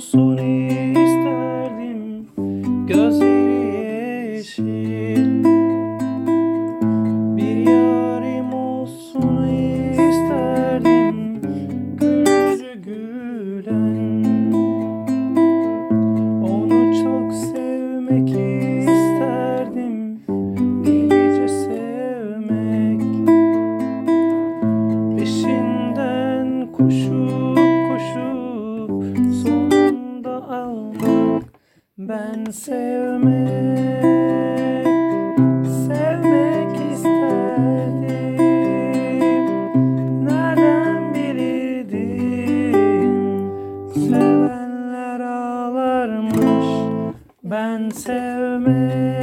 olsun isterdim Gözleri yeşil. Bir yarim olsun isterdim Gülücü gülen. Onu çok sevmek isterdim Delice sevmek. Peşinden koşup ben sevmek Sevmek isterdim. Nereden bilirdin Sevenler ağlarmış Ben sevmek